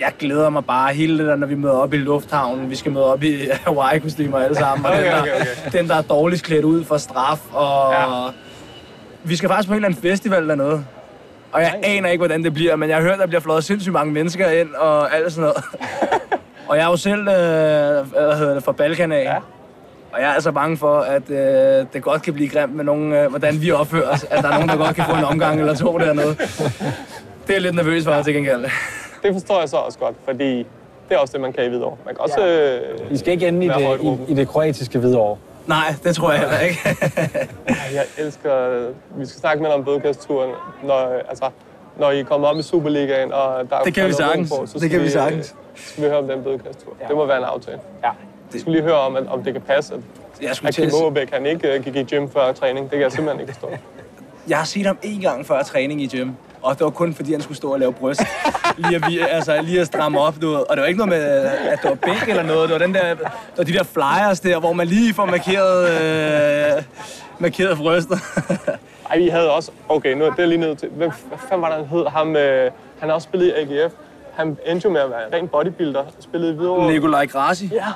[SPEAKER 8] jeg glæder mig bare hele det der, når vi møder op i lufthavnen. Vi skal møde op i Hawaii-kostymer alle sammen. Og
[SPEAKER 3] Okay,
[SPEAKER 8] den, der,
[SPEAKER 3] okay, okay.
[SPEAKER 8] den, der er dårligst klædt ud for straf. Og
[SPEAKER 3] Ja.
[SPEAKER 8] vi skal faktisk på en eller anden festival dernede. Og jeg aner ikke, hvordan det bliver, men jeg har hørt, der bliver flået sindssygt mange mennesker ind og alt sådan noget. og jeg er jo selv øh, hvad hedder det, fra Balkan af.
[SPEAKER 3] Ja.
[SPEAKER 8] Og jeg er altså bange for, at øh, det godt kan blive grimt med nogen, øh, hvordan vi opfører os. At der er nogen, der godt kan få en omgang eller to dernede. Det er jeg lidt nervøs for til gengæld.
[SPEAKER 3] Det forstår jeg så også godt, fordi det er også det, man kan i Hvidovre. Man kan også... Øh,
[SPEAKER 6] I skal ikke ende i det, i, i det kroatiske Hvidovre.
[SPEAKER 8] Nej, det tror jeg heller ikke.
[SPEAKER 3] jeg elsker... Vi skal snakke med om bødekastturen, når, altså, når I kommer op i Superligaen, og der er
[SPEAKER 8] Det kan vi sagtens.
[SPEAKER 3] På, så
[SPEAKER 8] Det kan vi sagtens.
[SPEAKER 3] øh, skal vi høre om den bødekasttur. Ja. Det må være en aftale.
[SPEAKER 6] Ja.
[SPEAKER 3] Vi skal lige høre om, at, om det kan passe, at,
[SPEAKER 8] Jeg, skulle
[SPEAKER 3] at Kim Aabæk, han ikke uh, gik i gym før træning. Det kan jeg simpelthen ikke forstå.
[SPEAKER 8] jeg har set ham en gang før træning i gym. Og det var kun fordi, han skulle stå og lave bryst. Lige at, vi, altså, lige at stramme op, du. Og det var ikke noget med, at det var bænk eller noget. Det var, den der, det var de der flyers der, hvor man lige får markeret... Øh, markeret bryster.
[SPEAKER 3] Ej, vi havde også... Okay, nu er det lige nødt til... Hvem hvad fanden var det, han hed? Ham, øh, han har også spillet i AGF. Han endte jo med at være ren bodybuilder. Spillede i Hvidovre.
[SPEAKER 8] Nikolaj Grassi.
[SPEAKER 3] Ja.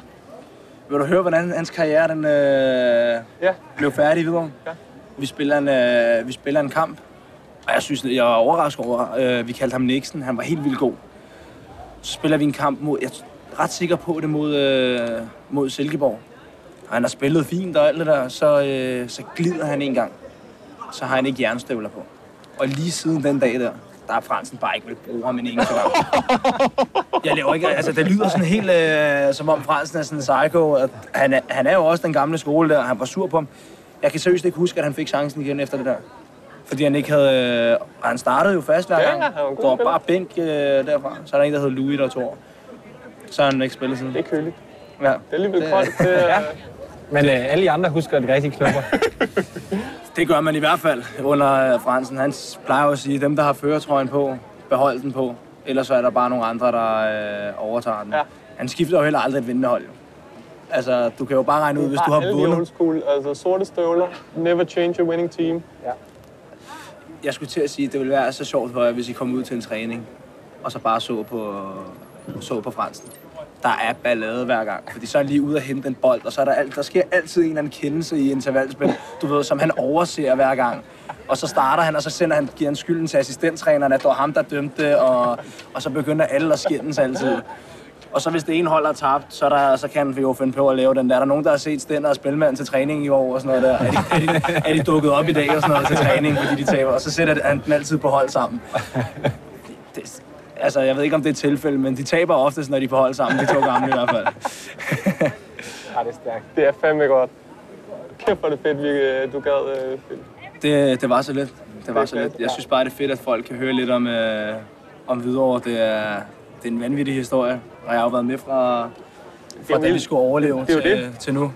[SPEAKER 8] Vil du høre, hvordan hans karriere den, øh,
[SPEAKER 3] Ja.
[SPEAKER 8] blev færdig videre?
[SPEAKER 3] Ja.
[SPEAKER 8] Vi, spiller en, øh, vi spiller en kamp, og jeg synes, jeg var overrasket over, øh, vi kaldte ham Nixon. Han var helt vildt god. Så spiller vi en kamp mod, jeg er ret sikker på det, mod, øh, mod Silkeborg. Og han har spillet fint og alt det der, så, øh, så glider han en gang. Så har han ikke jernstøvler på. Og lige siden den dag der, der er Fransen bare ikke vil bruge ham en eneste gang. Jeg laver ikke, altså det lyder sådan helt, øh, som om Fransen er sådan en psycho. At han, er, han er jo også den gamle skole der, han var sur på ham. Jeg kan seriøst ikke huske, at han fik chancen igen efter det der. Fordi han ikke havde... Øh, han startede jo fast hver
[SPEAKER 3] Ja,
[SPEAKER 8] gang.
[SPEAKER 3] han var god
[SPEAKER 8] var bare bænk øh, derfra. Så er der en, der hed Louis, der tog over. Så har han ikke spillet siden.
[SPEAKER 3] Det er køligt.
[SPEAKER 8] Ja.
[SPEAKER 3] Det er alligevel koldt. Det er,
[SPEAKER 6] Men øh, alle de andre husker det rigtig knupper.
[SPEAKER 8] Det gør man i hvert fald under øh, Fransen. Han plejer jo at sige, at dem, der har føretrøjen på, behold den på. Ellers så er der bare nogle andre, der øh, overtager den.
[SPEAKER 3] Ja.
[SPEAKER 8] Han skifter jo heller aldrig et vindende hold. Jo. Altså, du kan jo bare regne ud, hvis du har
[SPEAKER 3] alle de old
[SPEAKER 8] vundet.
[SPEAKER 3] school. Altså sorte støvler. Never change a winning team.
[SPEAKER 8] Jeg skulle til at sige, at det ville være så sjovt for jer, hvis I kom ud til en træning, og så bare så på, så på Fransen. Der er ballade hver gang, fordi så er han lige ude og hente en bold, og så er der, alt, der sker altid en eller anden kendelse i intervalspil, du ved, som han overser hver gang. Og så starter han, og så sender han, giver han skylden til assistenttræneren, at det var ham, der dømte, og, og så begynder alle at skændes altid. Og så hvis det ene hold er tabt, så, der, så kan vi jo finde på at lave den der. Er der nogen, der har set Stender og Spilmand til træning i år og sådan noget der? Er de, er, de, er de dukket op i dag og sådan noget til træning, fordi de taber? Og så sætter han den altid på hold sammen. Det, altså, jeg ved ikke, om det er et tilfælde, men de taber oftest, når de er på hold sammen. De to gamle i hvert fald.
[SPEAKER 3] Ja, det er stærkt. Det er fandme godt. Kæft, hvor det fedt, vi, øh, du gad, øh.
[SPEAKER 8] Det, det var så lidt. Det var så lidt. Jeg synes bare, det er fedt, at folk kan høre lidt om, øh, om Hvidovre. Det er, det er en vanvittig historie, og jeg har jo været med fra, fra da vi skulle overleve
[SPEAKER 3] Det
[SPEAKER 8] til,
[SPEAKER 3] det.
[SPEAKER 8] til nu.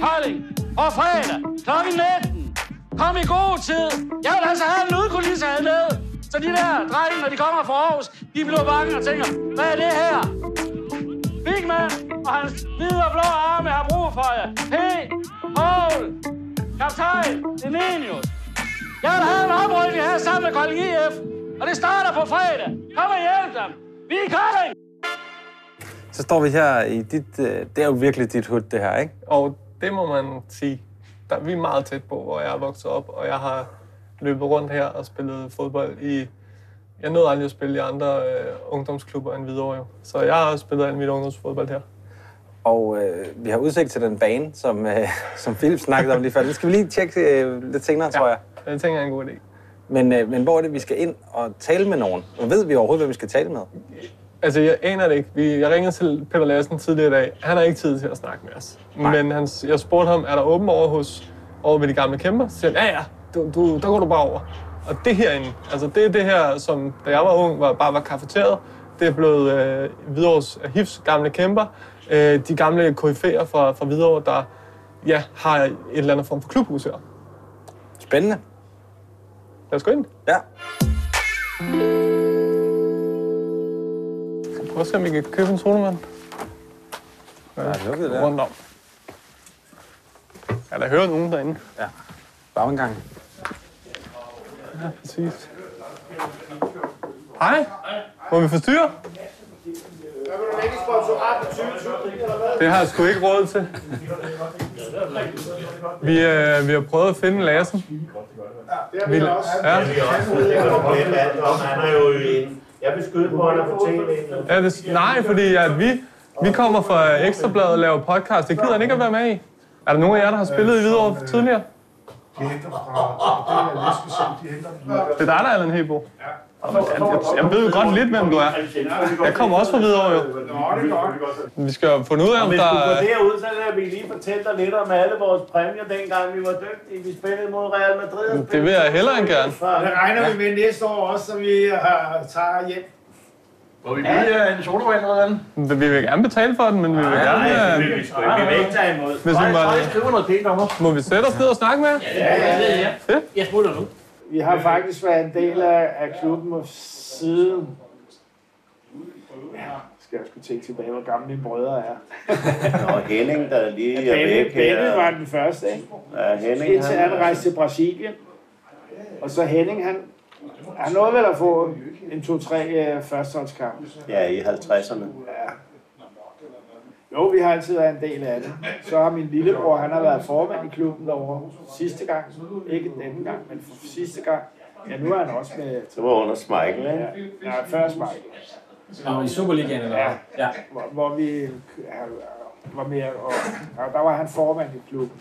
[SPEAKER 9] Kolding og fredag kl. 19. Kom i god tid. Jeg vil altså have en lydkulisse hernede. Så de der drenge, når de kommer fra Aarhus, de bliver bange og tænker, hvad er det her? Big Man og hans hvide og blå arme har brug for jer. P. Paul. Kaptajn. Denenius. Jeg vil have en oprykning her sammen med Kolding IF. Og det starter på fredag. Kom og hjælp dem. Vi er Kolding.
[SPEAKER 6] Så står vi her i dit... Øh, det er jo virkelig dit hud, det her, ikke?
[SPEAKER 3] Og det må man sige. Der, vi er meget tæt på, hvor jeg er vokset op, og jeg har løbet rundt her og spillet fodbold i... Jeg nåede aldrig at spille i andre øh, ungdomsklubber end Hvidovre, jo. Så jeg har også spillet al mit ungdomsfodbold her.
[SPEAKER 6] Og øh, vi har udsigt til den bane, som, øh, som Philip snakkede om lige før. Den skal vi lige tjekke øh, lidt senere, ja. tror jeg.
[SPEAKER 3] Det tænker jeg er en god idé.
[SPEAKER 6] Men, øh, men hvor er det, vi skal ind og tale med nogen? Og ved vi overhovedet, hvem vi skal tale med?
[SPEAKER 3] Altså, jeg aner det ikke. Vi, jeg ringede til Peter Lassen tidligere i dag. Han har ikke tid til at snakke med os.
[SPEAKER 6] Nej.
[SPEAKER 3] Men han, jeg spurgte ham, er der åben over hos over ved de gamle kæmper? Så siger han, ja ja, du, du, der går du bare over. Og det herinde, altså det er det her, som da jeg var ung, var, bare var kafeteret. Det er blevet øh, Hvidovres HIFs gamle kæmper. Øh, de gamle KF'er fra, fra Hvidovre, der ja, har et eller andet form for klubhus her.
[SPEAKER 6] Spændende.
[SPEAKER 3] Lad os gå ind.
[SPEAKER 6] Ja.
[SPEAKER 3] Prøv at se, om vi kan købe en sodavand.
[SPEAKER 6] Der er lukket der.
[SPEAKER 3] Rundt om. Ja, der hører nogen derinde.
[SPEAKER 6] Bare en gang.
[SPEAKER 3] Ja, præcis. Hej. Må vi forstyrre? Det har jeg sgu ikke råd til. Vi, øh, vi har prøvet at finde Lassen. Vi, ja,
[SPEAKER 10] Han er jo en... Jeg vil skyde på, at han er på tv.
[SPEAKER 3] ja, det, nej, fordi at vi, vi kommer fra Ekstrabladet og laver podcast. Det gider han ikke at være med i. Er der nogen af jer, der har spillet i Hvidovre tidligere?
[SPEAKER 11] De henter fra, det er Lesbecent, de henter fra.
[SPEAKER 3] Det er dig, der er Allan Hebo. Jeg, jeg, jeg ved jo godt lidt, hvem du er. Jeg kommer også fra Hvidovre, jo. Vi skal jo finde ud af, om
[SPEAKER 10] Hvis
[SPEAKER 3] der
[SPEAKER 10] du går
[SPEAKER 3] er...
[SPEAKER 10] derud, så kan vi lige fortælle dig lidt om alle vores præmier, dengang vi var dygtige. Vi spillede mod Real Madrid.
[SPEAKER 3] Det vil jeg hellere end gerne.
[SPEAKER 11] Det regner vi med næste år også, så vi har, tager hjem.
[SPEAKER 10] Må vi lige en sodavand eller hvad?
[SPEAKER 3] Vi vil gerne betale for den, men vi vil
[SPEAKER 10] Nej,
[SPEAKER 3] gerne...
[SPEAKER 10] det
[SPEAKER 3] øh,
[SPEAKER 10] vil vi sgu ikke. Vi vil ikke tage imod.
[SPEAKER 3] Hvis vi må-
[SPEAKER 10] Bare skrive noget pænt om os.
[SPEAKER 3] Må vi sætte os ned og snakke med jer?
[SPEAKER 10] Ja, ja, ja.
[SPEAKER 3] Fedt.
[SPEAKER 10] Jeg smutter nu.
[SPEAKER 11] Vi har faktisk været en del af, af klubben siden... Ja,
[SPEAKER 10] skal jeg skulle tænke tilbage, hvor gamle mine brødre er.
[SPEAKER 12] Nå, Henning, der lige er
[SPEAKER 10] Benny,
[SPEAKER 12] væk
[SPEAKER 10] Benny
[SPEAKER 12] her.
[SPEAKER 10] var den første, ikke?
[SPEAKER 12] Ja, Henning,
[SPEAKER 10] Indtil
[SPEAKER 12] han er-
[SPEAKER 10] rejste til Brasilien. Og så Henning, han, han nåede vel at få en to-tre øh, førsteholdskamp.
[SPEAKER 12] Ja, i 50'erne.
[SPEAKER 10] Ja. Jo, vi har altid været en del af det. Så har min lillebror, han har været formand i klubben derovre sidste gang. Ikke denne gang, men for sidste gang. Ja, nu er han også med.
[SPEAKER 12] Det var under Smeichel, ikke?
[SPEAKER 10] Ja, ja før Smeichel.
[SPEAKER 6] Og i Superligaen, eller
[SPEAKER 10] Ja?
[SPEAKER 6] Ja.
[SPEAKER 10] Hvor, hvor vi ja, var med, og, og der var han formand i klubben.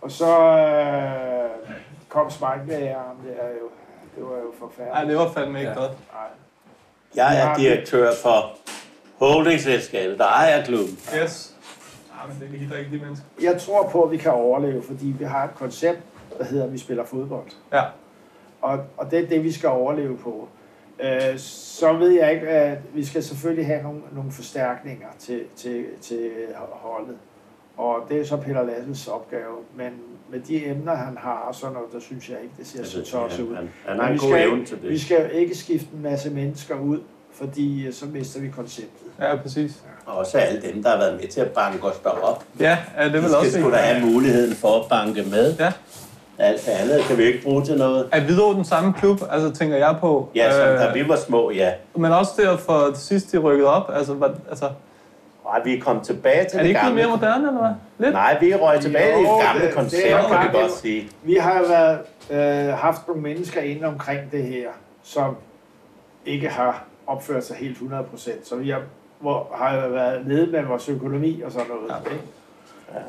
[SPEAKER 10] Og så øh, kom Smeichel af ham, det, er jo, det var jo forfærdeligt.
[SPEAKER 3] Nej, det var fandme ikke
[SPEAKER 10] Ja.
[SPEAKER 3] godt.
[SPEAKER 12] Jeg er direktør for holdingselskabet, der ejer klubben.
[SPEAKER 3] Yes. Ja, men det gider ikke de mennesker.
[SPEAKER 10] Jeg tror på, at vi kan overleve, fordi vi har et koncept, der hedder, at vi spiller fodbold.
[SPEAKER 3] Ja.
[SPEAKER 10] Og, og det er det, vi skal overleve på. Øh, så ved jeg ikke, at vi skal selvfølgelig have nogle, nogle forstærkninger til, til, til holdet. Og det er så Peter Lasses opgave. Men med de emner, han har og sådan noget, der synes jeg ikke, det ser så
[SPEAKER 12] Altså,
[SPEAKER 10] tosset ud.
[SPEAKER 12] han- han en
[SPEAKER 10] vi skal
[SPEAKER 12] til det.
[SPEAKER 10] Vi skal ikke skifte en masse mennesker ud, fordi øh, så mister vi konceptet.
[SPEAKER 3] Ja, præcis.
[SPEAKER 12] Og også alle dem, der har været med til at banke os derop.
[SPEAKER 3] Ja, ja det vil
[SPEAKER 12] De
[SPEAKER 3] også
[SPEAKER 12] skal sgu da have muligheden for at banke med.
[SPEAKER 3] Ja.
[SPEAKER 12] Alt det andet kan vi ikke bruge til noget.
[SPEAKER 3] Er Hvidovre den samme klub, altså tænker jeg på?
[SPEAKER 12] Ja, som
[SPEAKER 3] Øh,
[SPEAKER 12] da vi var små, ja.
[SPEAKER 3] Men også der for sidst, de rykkede op, altså, hvad, altså
[SPEAKER 12] Nej, vi er kommet tilbage til
[SPEAKER 3] er det ikke
[SPEAKER 12] gamle.
[SPEAKER 3] mere moderne, eller hvad? Lidt?
[SPEAKER 12] Nej, vi er røget tilbage i
[SPEAKER 10] Jo,
[SPEAKER 12] det gamle
[SPEAKER 10] det-
[SPEAKER 12] koncept,
[SPEAKER 10] det
[SPEAKER 12] kan vi godt sige.
[SPEAKER 10] Vi har jo været, øh, haft nogle mennesker inde omkring det her, som ikke har opført sig helt 100%. Så vi har, hvor, har jo været nede med vores økonomi og sådan noget. Ja. Ikke?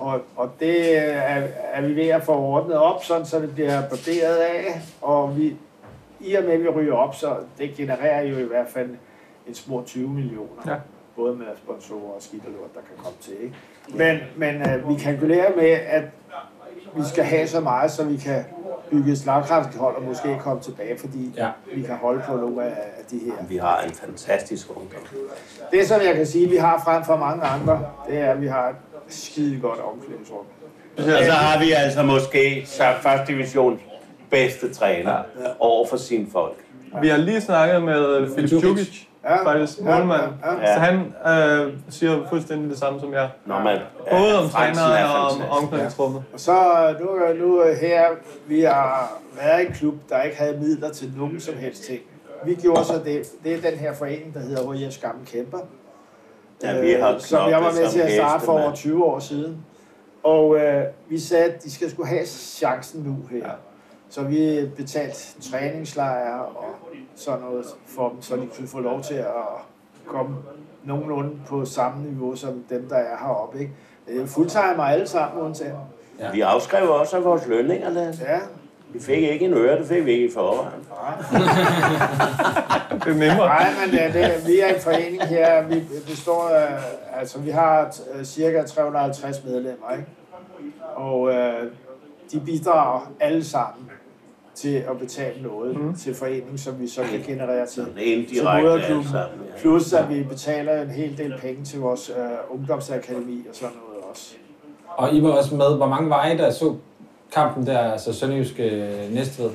[SPEAKER 10] Og, og det er, er vi ved at få ordnet op, sådan, så det bliver broderet af. Og vi, i og med, at vi ryger op, så det genererer jo i hvert fald en små 20 millioner.
[SPEAKER 3] Ja.
[SPEAKER 10] Både med sponsorer og skidt og lort, der kan komme til. Ikke? Men, men øh, vi kalkulerer med, at vi skal have så meget, så vi kan bygge et slagkraftigt hold og måske komme tilbage, fordi
[SPEAKER 6] Ja.
[SPEAKER 10] vi kan holde på nogle af af de her.
[SPEAKER 12] Vi har en fantastisk ungdom.
[SPEAKER 10] Det, som jeg kan sige, vi har frem for mange andre, det er, at vi har et skide godt omklædningsrum.
[SPEAKER 12] Og så har vi altså måske så første division bedste træner over for sine folk.
[SPEAKER 3] Vi har lige snakket med Filip Djukic,
[SPEAKER 10] Ja,
[SPEAKER 3] faktisk
[SPEAKER 10] ja,
[SPEAKER 3] målmand.
[SPEAKER 10] ja,
[SPEAKER 12] ja.
[SPEAKER 3] Så han øh, siger fuldstændig det samme som jeg.
[SPEAKER 12] Når man,
[SPEAKER 3] Både om træneren
[SPEAKER 12] er
[SPEAKER 3] og om omklædningsrummet.
[SPEAKER 10] Og så nu, nu her, vi har været en klub, der ikke havde midler til nogen som helst ting. Vi gjorde så det, det er den her forening, der hedder HIFs Gamle Kæmper.
[SPEAKER 12] Ja, vi har
[SPEAKER 10] øh, som jeg var med til at starte for over
[SPEAKER 12] mand.
[SPEAKER 10] 20 år siden. Og øh, vi sagde, at de skal skulle have chancen nu her. Så vi betalte træningslejre og sådan noget for dem, så de kunne få lov til at komme nogenlunde på samme niveau som dem, der er heroppe. Ikke? Er fuldtimer alle sammen, undtagen.
[SPEAKER 12] Vi afskrev også af vores lønninger, Lasse.
[SPEAKER 10] Ja,
[SPEAKER 12] Vi fik ikke en øre, det fik vi ikke i forvejen.
[SPEAKER 3] Det er nemmere.
[SPEAKER 10] Nej, men det, det, vi er en forening her. Vi består af, altså vi har øh, cirka 350 medlemmer, ikke? Og øh, de bidrager alle sammen til at betale noget mm. til foreningen, som vi så kan generere til, til moderklubben.
[SPEAKER 12] Ja.
[SPEAKER 10] Plus at vi betaler en hel del penge til vores øh, ungdomsakademi og sådan noget også.
[SPEAKER 6] Og I var også med, hvor mange var I, der så kampen der, altså Sønderjysk øh, Næstved?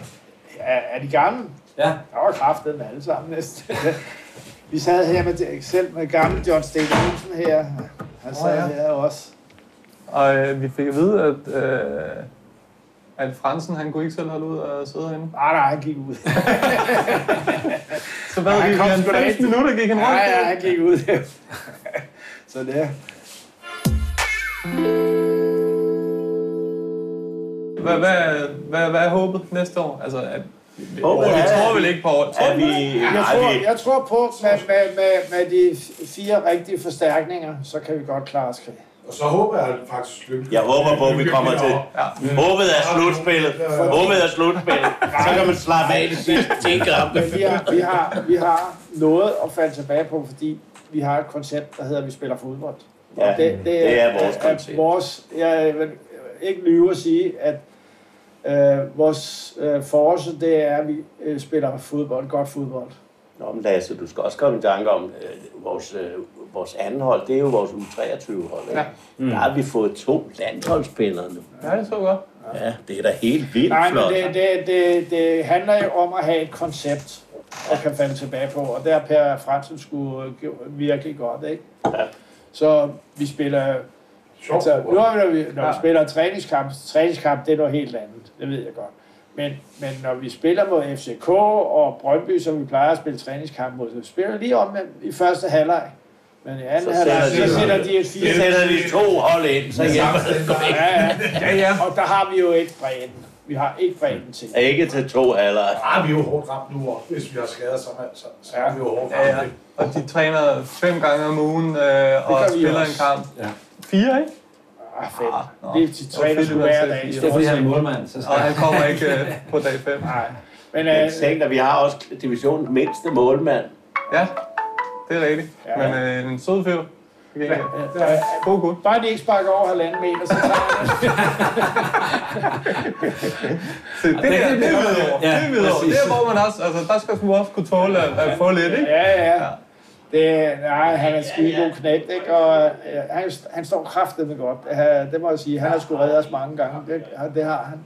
[SPEAKER 10] Er, er de gamle?
[SPEAKER 6] Ja.
[SPEAKER 10] Der var kraftet med alle sammen næsten. vi sad her med, selv med gamle John Sten Olsen her. Han sad
[SPEAKER 3] Åh, ja.
[SPEAKER 10] her også.
[SPEAKER 3] Og øh, vi fik at vide, at, øh, at Fransen, han kunne ikke selv holde ud og sidde herinde.
[SPEAKER 10] Nej, nej, han gik ud.
[SPEAKER 3] Så hvad,
[SPEAKER 10] Ja, han
[SPEAKER 3] gik
[SPEAKER 10] kom
[SPEAKER 3] han
[SPEAKER 10] da
[SPEAKER 3] 15
[SPEAKER 10] ind.
[SPEAKER 3] minutter, gik han rundt?
[SPEAKER 10] Ja,
[SPEAKER 3] der?
[SPEAKER 10] han gik ud. Så det
[SPEAKER 3] Hvad, hvad, hvad, hvad er håbet næste år? Altså, at, vi,
[SPEAKER 12] Håbet
[SPEAKER 3] vi tror vel ikke på. Tror
[SPEAKER 12] vi,
[SPEAKER 10] jeg,
[SPEAKER 12] nej,
[SPEAKER 10] tror, jeg tror på, med, med, med, med de fire rigtige forstærkninger, så kan vi godt klare os.
[SPEAKER 11] Og så håber jeg faktisk lykke.
[SPEAKER 12] jeg håber på, at vi kommer til.
[SPEAKER 3] Ja.
[SPEAKER 12] Håbet er slutspillet. Håbet er slutspillet. Så kan man slappe af de sidste 10 kampe.
[SPEAKER 10] Men vi har, vi, har, vi har noget at falde tilbage på, fordi vi har et koncept, der hedder, at vi spiller fodbold.
[SPEAKER 12] Ja,
[SPEAKER 10] Og det,
[SPEAKER 12] det er vores koncept.
[SPEAKER 10] Vores, jeg vil ikke lyve at sige, at øh, vores øh, force, det er, at vi øh, spiller fodbold, godt fodbold.
[SPEAKER 12] Nå, men Lasse, du skal også komme i tanke om, øh, vores, øh, vores anden hold, det er jo vores U23-hold. Ikke?
[SPEAKER 3] Ja.
[SPEAKER 12] Mm. Der har vi fået to landsholdsspillere nu.
[SPEAKER 3] Ja, det så godt.
[SPEAKER 12] Ja, det er da helt vildt
[SPEAKER 10] Nej, men
[SPEAKER 12] flot.
[SPEAKER 10] det, det, det, det handler jo om at have et koncept. og kan falde tilbage på. Og der Per Fransen skulle øh, virkelig godt, ikke? Så vi spiller... Altså, nu er vi, når vi spiller en træningskamp, træningskamp, det er noget helt andet, det ved jeg godt. Men, men når vi spiller mod FCK og Brøndby, som vi plejer at spille træningskamp mod, så spiller lige om i første halvleg. Men i anden
[SPEAKER 12] Så
[SPEAKER 10] halvleg, så sætter de et
[SPEAKER 12] så
[SPEAKER 10] fire.
[SPEAKER 12] sætter de to hold ind, så hjælper det.
[SPEAKER 10] Ja, ja. ja, ja. Og der har vi jo ikke bredden. Vi har ikke bredden til.
[SPEAKER 12] Ikke til to halvleg.
[SPEAKER 11] Ah, vi er jo hårdt ramt nu, og hvis vi har skadet så, så, så er vi jo hårdt
[SPEAKER 3] Ja,
[SPEAKER 11] ramt.
[SPEAKER 3] ja.
[SPEAKER 11] ikke?
[SPEAKER 3] Og de træner fem gange om ugen øh, og spiller en kamp.
[SPEAKER 10] Ja.
[SPEAKER 3] Fire, ikke?
[SPEAKER 10] Ah, fem.
[SPEAKER 3] nå.
[SPEAKER 10] Det er de
[SPEAKER 3] Og
[SPEAKER 10] træner sgu
[SPEAKER 3] er
[SPEAKER 10] hver
[SPEAKER 3] til
[SPEAKER 10] dag.
[SPEAKER 3] Det er, fordi han er
[SPEAKER 6] målmand, så
[SPEAKER 3] Og han kommer ikke øh, på dag fem.
[SPEAKER 10] Nej. Men
[SPEAKER 12] Men
[SPEAKER 10] øh,
[SPEAKER 12] tænk dig, vi har også divisionens mindste målmand.
[SPEAKER 3] Ja, det er rigtigt.
[SPEAKER 10] Ja.
[SPEAKER 3] Men øh, en sød fyr. Okay.
[SPEAKER 10] Ja, ja.
[SPEAKER 3] God gut.
[SPEAKER 10] Bare de ikke sparker over halvanden meter, så tager jeg
[SPEAKER 3] Se, det, det, der, det er videre.
[SPEAKER 10] Ja,
[SPEAKER 3] det er videre.
[SPEAKER 10] præcis.
[SPEAKER 3] Det er, hvor man også, altså, der skal du også kunne tåle at, at få lidt, ikke?
[SPEAKER 10] Ja, ja. Det, nej, han er en skide god knægt, ikke? Og øh, han, han står kraftigt med godt. Øh, Det må jeg sige. Han har sgu reddet os mange gange. Det, det har han.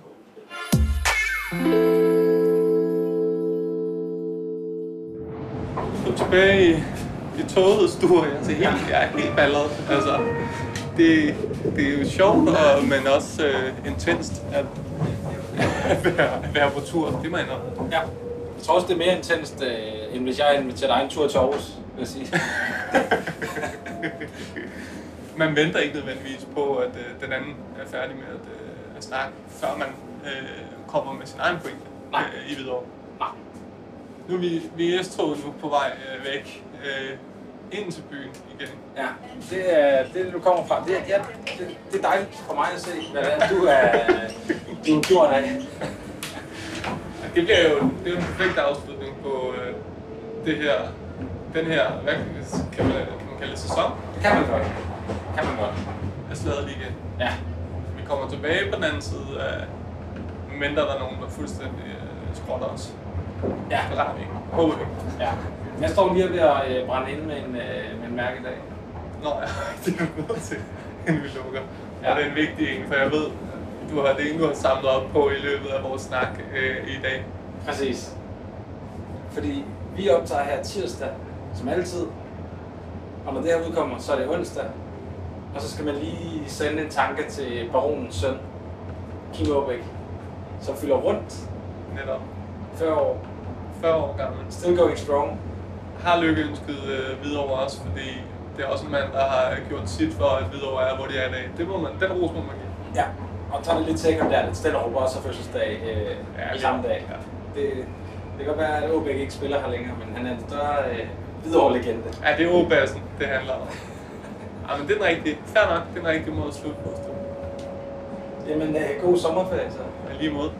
[SPEAKER 3] Så tilbage i, i toget stod jeg, altså helt, jeg er helt balleret. Altså, det, det er jo sjovt, og, men også øh, intenst at, at, være, at være på tur. Det mener jeg.
[SPEAKER 6] Ja. Jeg tror også, det er mere intenst, øh, end hvis jeg inviterer dig en tur til Aarhus, vil jeg sige.
[SPEAKER 3] Man venter ikke nødvendigvis på, at øh, den anden er færdig med at, øh, at snakke, før man øh, kommer med sin egen pointe øh, i Hvidovre.
[SPEAKER 6] Nej.
[SPEAKER 3] Nu er vi, vi er S-toget nu på vej øh, væk øh, ind til byen igen.
[SPEAKER 6] Ja, det er det, du kommer fra. Det, er- ja, det, det er dejligt for mig at se, hvad det er, du er, du er gjort af.
[SPEAKER 3] Det bliver jo det er jo en perfekt afslutning på øh, det her, den her, hvad kan man, kan man, kan man kalde det sæson?
[SPEAKER 6] Kan man godt. Kan man godt.
[SPEAKER 3] Af Slaget Ligaen.
[SPEAKER 6] Ja.
[SPEAKER 3] Vi kommer tilbage på den anden side af, mindre der er nogen, der fuldstændig øh, skrotter os.
[SPEAKER 6] Ja.
[SPEAKER 3] Det retter vi ikke. Håber vi ikke.
[SPEAKER 6] Ja. Jeg står lige ved at øh, brænde ind med en, øh, med en mærkedag.
[SPEAKER 3] Nå ja, det er du nødt til, inden vi lukker. Ja. Og det er en vigtig en, for jeg ved, du har det ene, du har samlet op på i løbet af vores snak øh, i dag.
[SPEAKER 6] Præcis. Fordi vi optager her tirsdag, som altid. Og når det her udkommer, så er det onsdag. Og så skal man lige sende en tanke til baronens søn, Kim Aabæk, som fylder rundt
[SPEAKER 3] Netop.
[SPEAKER 6] 40 år.
[SPEAKER 3] 40 år gammel.
[SPEAKER 6] Still going strong.
[SPEAKER 3] Har lykkeønsket øh, Hvidovre også, fordi det er også en mand, der har gjort sit for, at Hvidovre er, hvor de er i dag. Det må man, den ros må man give.
[SPEAKER 6] Ja, og tager det lidt der, at Stenderup også har fødselsdag øh,
[SPEAKER 3] Ja,
[SPEAKER 6] samme dag.
[SPEAKER 3] ja.
[SPEAKER 6] Det, det kan godt være, at Aabæk ikke spiller her længere, men han er en større øh, Hvidovre-legende.
[SPEAKER 3] Ja, det er åbassen, det handler om. Ja, men det er den rigtige. Fair nok, det er den rigtige måde at slutte på.
[SPEAKER 6] Jamen, øh, god sommerferie så.
[SPEAKER 3] Ja, lige måde.